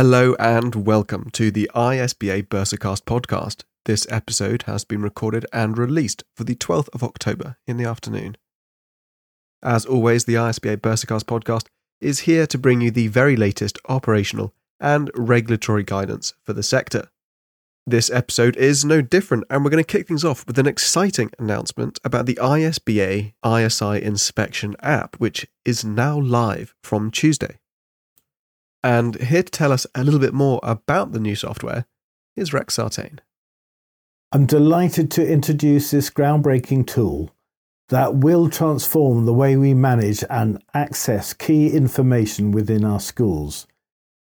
Hello and welcome to the ISBA Bursarcast podcast. This episode has been recorded and released for the 12th of October in the afternoon. As always, the ISBA Bursarcast podcast is here to bring you the very latest operational and regulatory guidance for the sector. This episode is no different, and we're going to kick things off with an exciting announcement about the ISBA ISI Inspection app, which is now live from Tuesday. And here to tell us a little bit more about the new software is Rex Sartain. I'm delighted to introduce this groundbreaking tool that will transform the way we manage and access key information within our schools.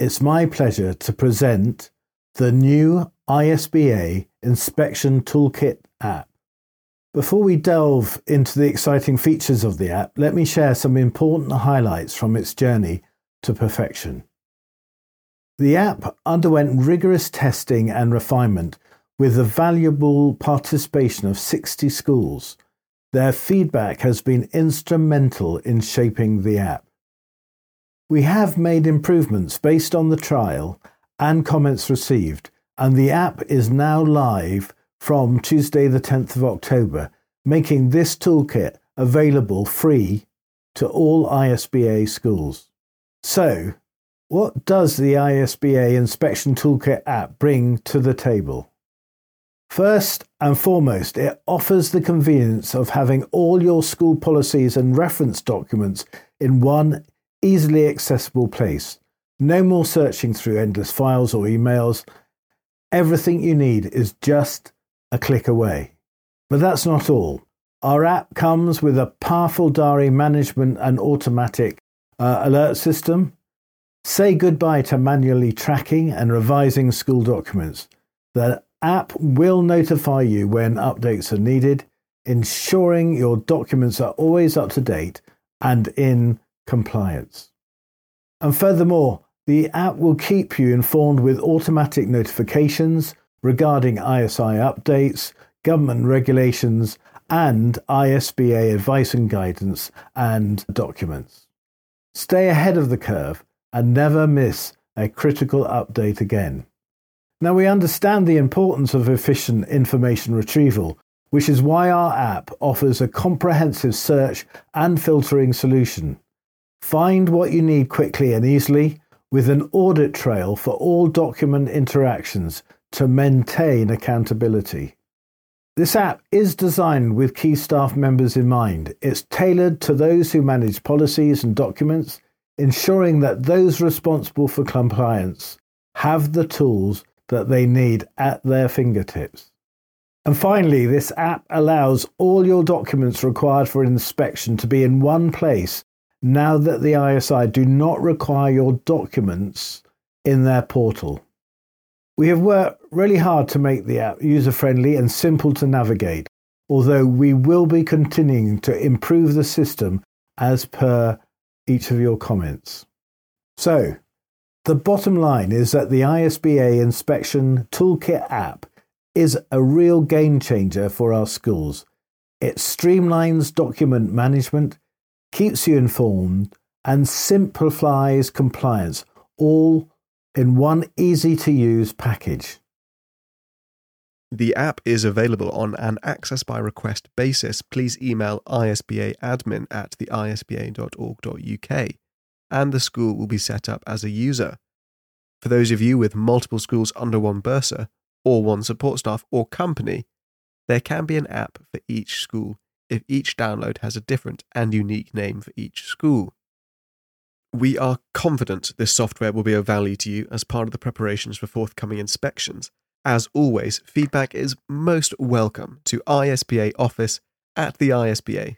It's my pleasure to present the new ISBA Inspection Toolkit app. Before we delve into the exciting features of the app, let me share some important highlights from its journey to perfection. The app underwent rigorous testing and refinement with the valuable participation of 60 schools. Their feedback has been instrumental in shaping the app. We have made improvements based on the trial and comments received, and the app is now live from Tuesday, the 10th of October, making this toolkit available free to all ISBA schools. So, what does the ISBA Inspection Toolkit app bring to the table? First and foremost, it offers the convenience of having all your school policies and reference documents in one easily accessible place. No more searching through endless files or emails. Everything you need is just a click away. But that's not all. Our app comes with a powerful diary management and automatic uh, alert system Say goodbye to manually tracking and revising school documents. The app will notify you when updates are needed, ensuring your documents are always up to date and in compliance. And furthermore, the app will keep you informed with automatic notifications regarding ISI updates, government regulations, and ISBA advice and guidance and documents. Stay ahead of the curve and never miss a critical update again. Now, we understand the importance of efficient information retrieval, which is why our app offers a comprehensive search and filtering solution. Find what you need quickly and easily with an audit trail for all document interactions to maintain accountability. This app is designed with key staff members in mind. It's tailored to those who manage policies and documents ensuring that those responsible for compliance have the tools that they need at their fingertips. And finally, this app allows all your documents required for inspection to be in one place now that the ISI do not require your documents in their portal. We have worked really hard to make the app user friendly and simple to navigate, although we will be continuing to improve the system as per each of your comments. So, the bottom line is that the ISBA Inspection Toolkit app is a real game changer for our schools. It streamlines document management, keeps you informed, and simplifies compliance, all in one easy to use package. The app is available on an access by request basis. Please email isbaadmin at theisba.org.uk and the school will be set up as a user. For those of you with multiple schools under one bursar, or one support staff, or company, there can be an app for each school if each download has a different and unique name for each school. We are confident this software will be of value to you as part of the preparations for forthcoming inspections as always, feedback is most welcome to ISBA office at theisba.org.uk.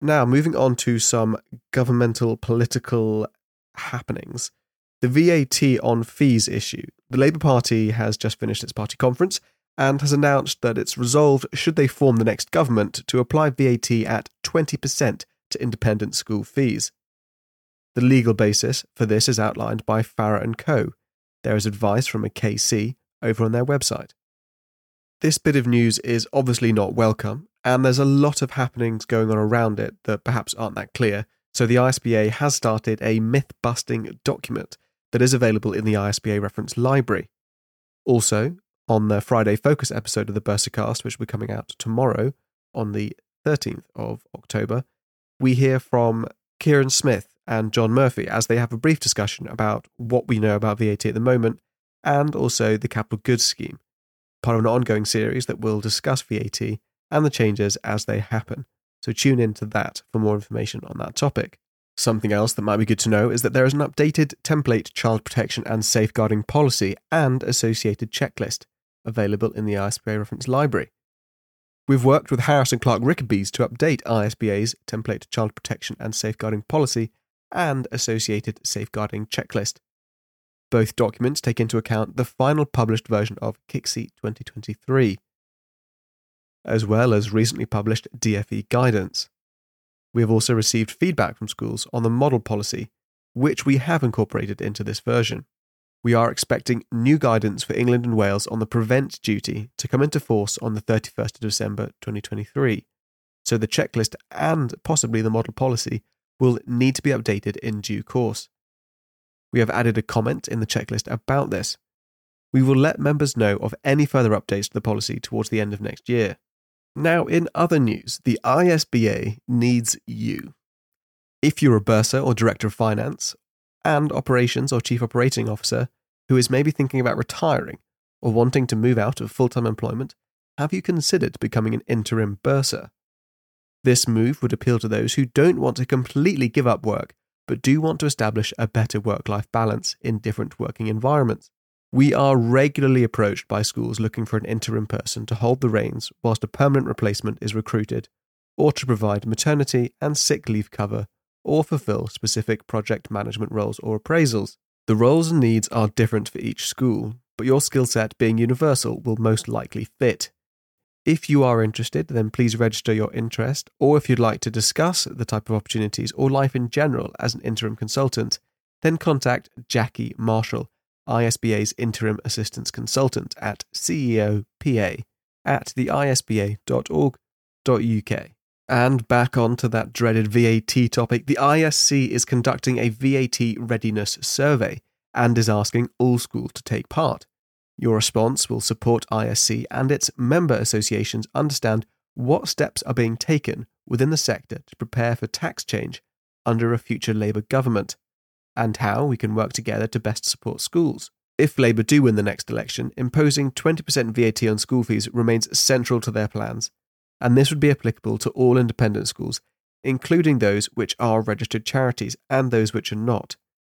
Now, moving on to some governmental political happenings. The VAT on fees issue. The Labour Party has just finished its party conference and has announced that it's resolved, should they form the next government, to apply VAT at 20% to independent school fees. The legal basis for this is outlined by Farrer and Co., there is advice from a KC over on their website. This bit of news is obviously not welcome, and there's a lot of happenings going on around it that perhaps aren't that clear, So the ISBA has started a myth busting document that is available in the ISBA reference library. Also, on the Friday Focus episode of the Bursarcast, which will be coming out tomorrow on the 13th of October, we hear from Kieran Smith and John Murphie as they have a brief discussion about what we know about VAT at the moment and also the capital goods scheme, part of an ongoing series that will discuss VAT and the changes as they happen. So tune in to that for more information on that topic. Something else that might be good to know is that there is an updated template child protection and safeguarding policy and associated checklist available in the ISBA reference library. We've worked with Harrison Clark Rickerbys to update ISBA's template child protection and safeguarding policy and associated safeguarding checklist. Both documents take into account the final published version of KCSIE 2023, as well as recently published DFE guidance. We have also received feedback from schools on the model policy, which we have incorporated into this version. We are expecting new guidance for England and Wales on the prevent duty to come into force on the 31st of December 2023. So the checklist and possibly the model policy will need to be updated in due course. We have added a comment in the checklist about this. We will let members know of any further updates to the policy towards the end of next year. Now, in other news, the ISBA needs you. If you're a bursar or director of finance, and operations or chief operating officer who is maybe thinking about retiring or wanting to move out of full time employment, have you considered becoming an interim bursar? This move would appeal to those who don't want to completely give up work, but do want to establish a better work life balance in different working environments. We are regularly approached by schools looking for an interim person to hold the reins whilst a permanent replacement is recruited, or to provide maternity and sick leave cover, or fulfill specific project management roles or appraisals. The roles and needs are different for each school, but your skill set being universal will most likely fit. If you are interested, then please register your interest, or if you'd like to discuss the type of opportunities or life in general as an interim consultant, then contact Jackie Marshall ISBA's Interim Assistance Consultant at CEOPA at the isba.org.uk. And back on to that dreaded VAT topic, the ISC is conducting a VAT readiness survey and is asking all schools to take part. Your response will support ISC and its member associations understand what steps are being taken within the sector to prepare for tax change under a future Labour government and how we can work together to best support schools. If Labour do win the next election, imposing 20% VAT on school fees remains central to their plans, and this would be applicable to all independent schools, including those which are registered charities and those which are not.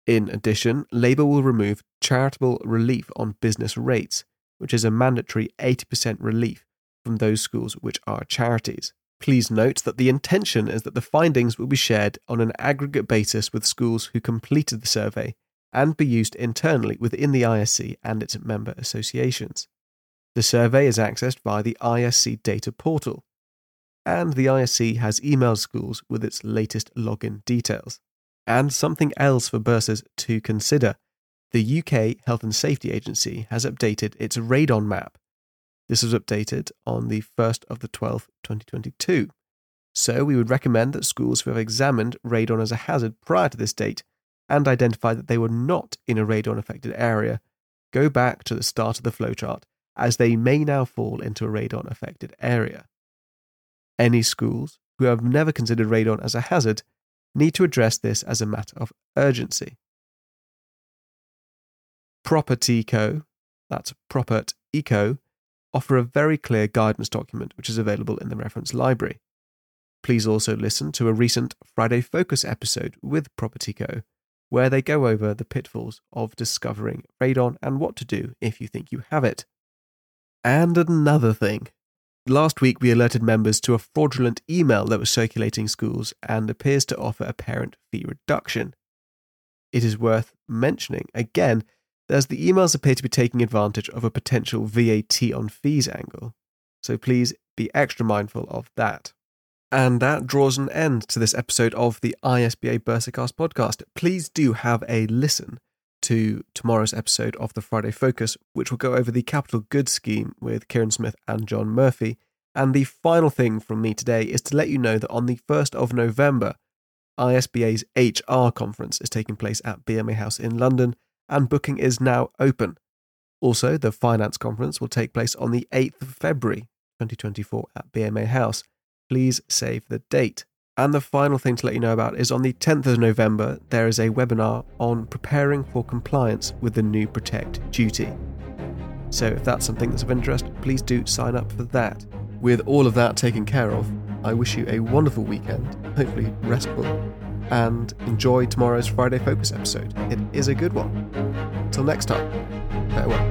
In addition, Labour will remove charitable relief on business rates, which is a mandatory 80% relief from those schools which are charities. Please note that the intention is that the findings will be shared on an aggregate basis with schools who completed the survey and be used internally within the ISC and its member associations. The survey is accessed via the ISC data portal, and the ISC has emailed schools with its latest login details. And something else for bursars to consider the UK Health and Safety Agency has updated its radon map this was updated on the 1st of the 12th, 2022. So we would recommend that schools who have examined radon as a hazard prior to this date and identified that they were not in a radon affected area go back to the start of the flowchart as they may now fall into a radon affected area. Any schools who have never considered radon as a hazard need to address this as a matter of urgency. Propert Co, that's Propert Eco, offer a very clear guidance document which is available in the reference library. Please also listen to a recent Friday Focus episode with Propert Co, where they go over the pitfalls of discovering radon and what to do if you think you have it. And another thing. Last week, we alerted members to a fraudulent email that was circulating schools and appears to offer a parent fee reduction. It is worth mentioning again as the emails appear to be taking advantage of a potential VAT on fees angle. So please be extra mindful of that. And that draws an end to this episode of the ISBA Bursarcast podcast. Please do have a listen to tomorrow's episode of the Friday Focus, which will go over the capital goods scheme with Kieran Smith and John Murphie. And the final thing from me today is to let you know that on the 1st of November, ISBA's HR conference is taking place at BMA House in London, and booking is now open. Also, the finance conference will take place on the 8th of February 2024 at BMA House. Please save the date. And the final thing to let you know about is on the 10th of November, there is a webinar on preparing for compliance with the new Protect duty. So if that's something that's of interest, please do sign up for that. With all of that taken care of, I wish you a wonderful weekend, hopefully restful, and enjoy tomorrow's Friday Focus episode. It is a good one. Until next time, farewell.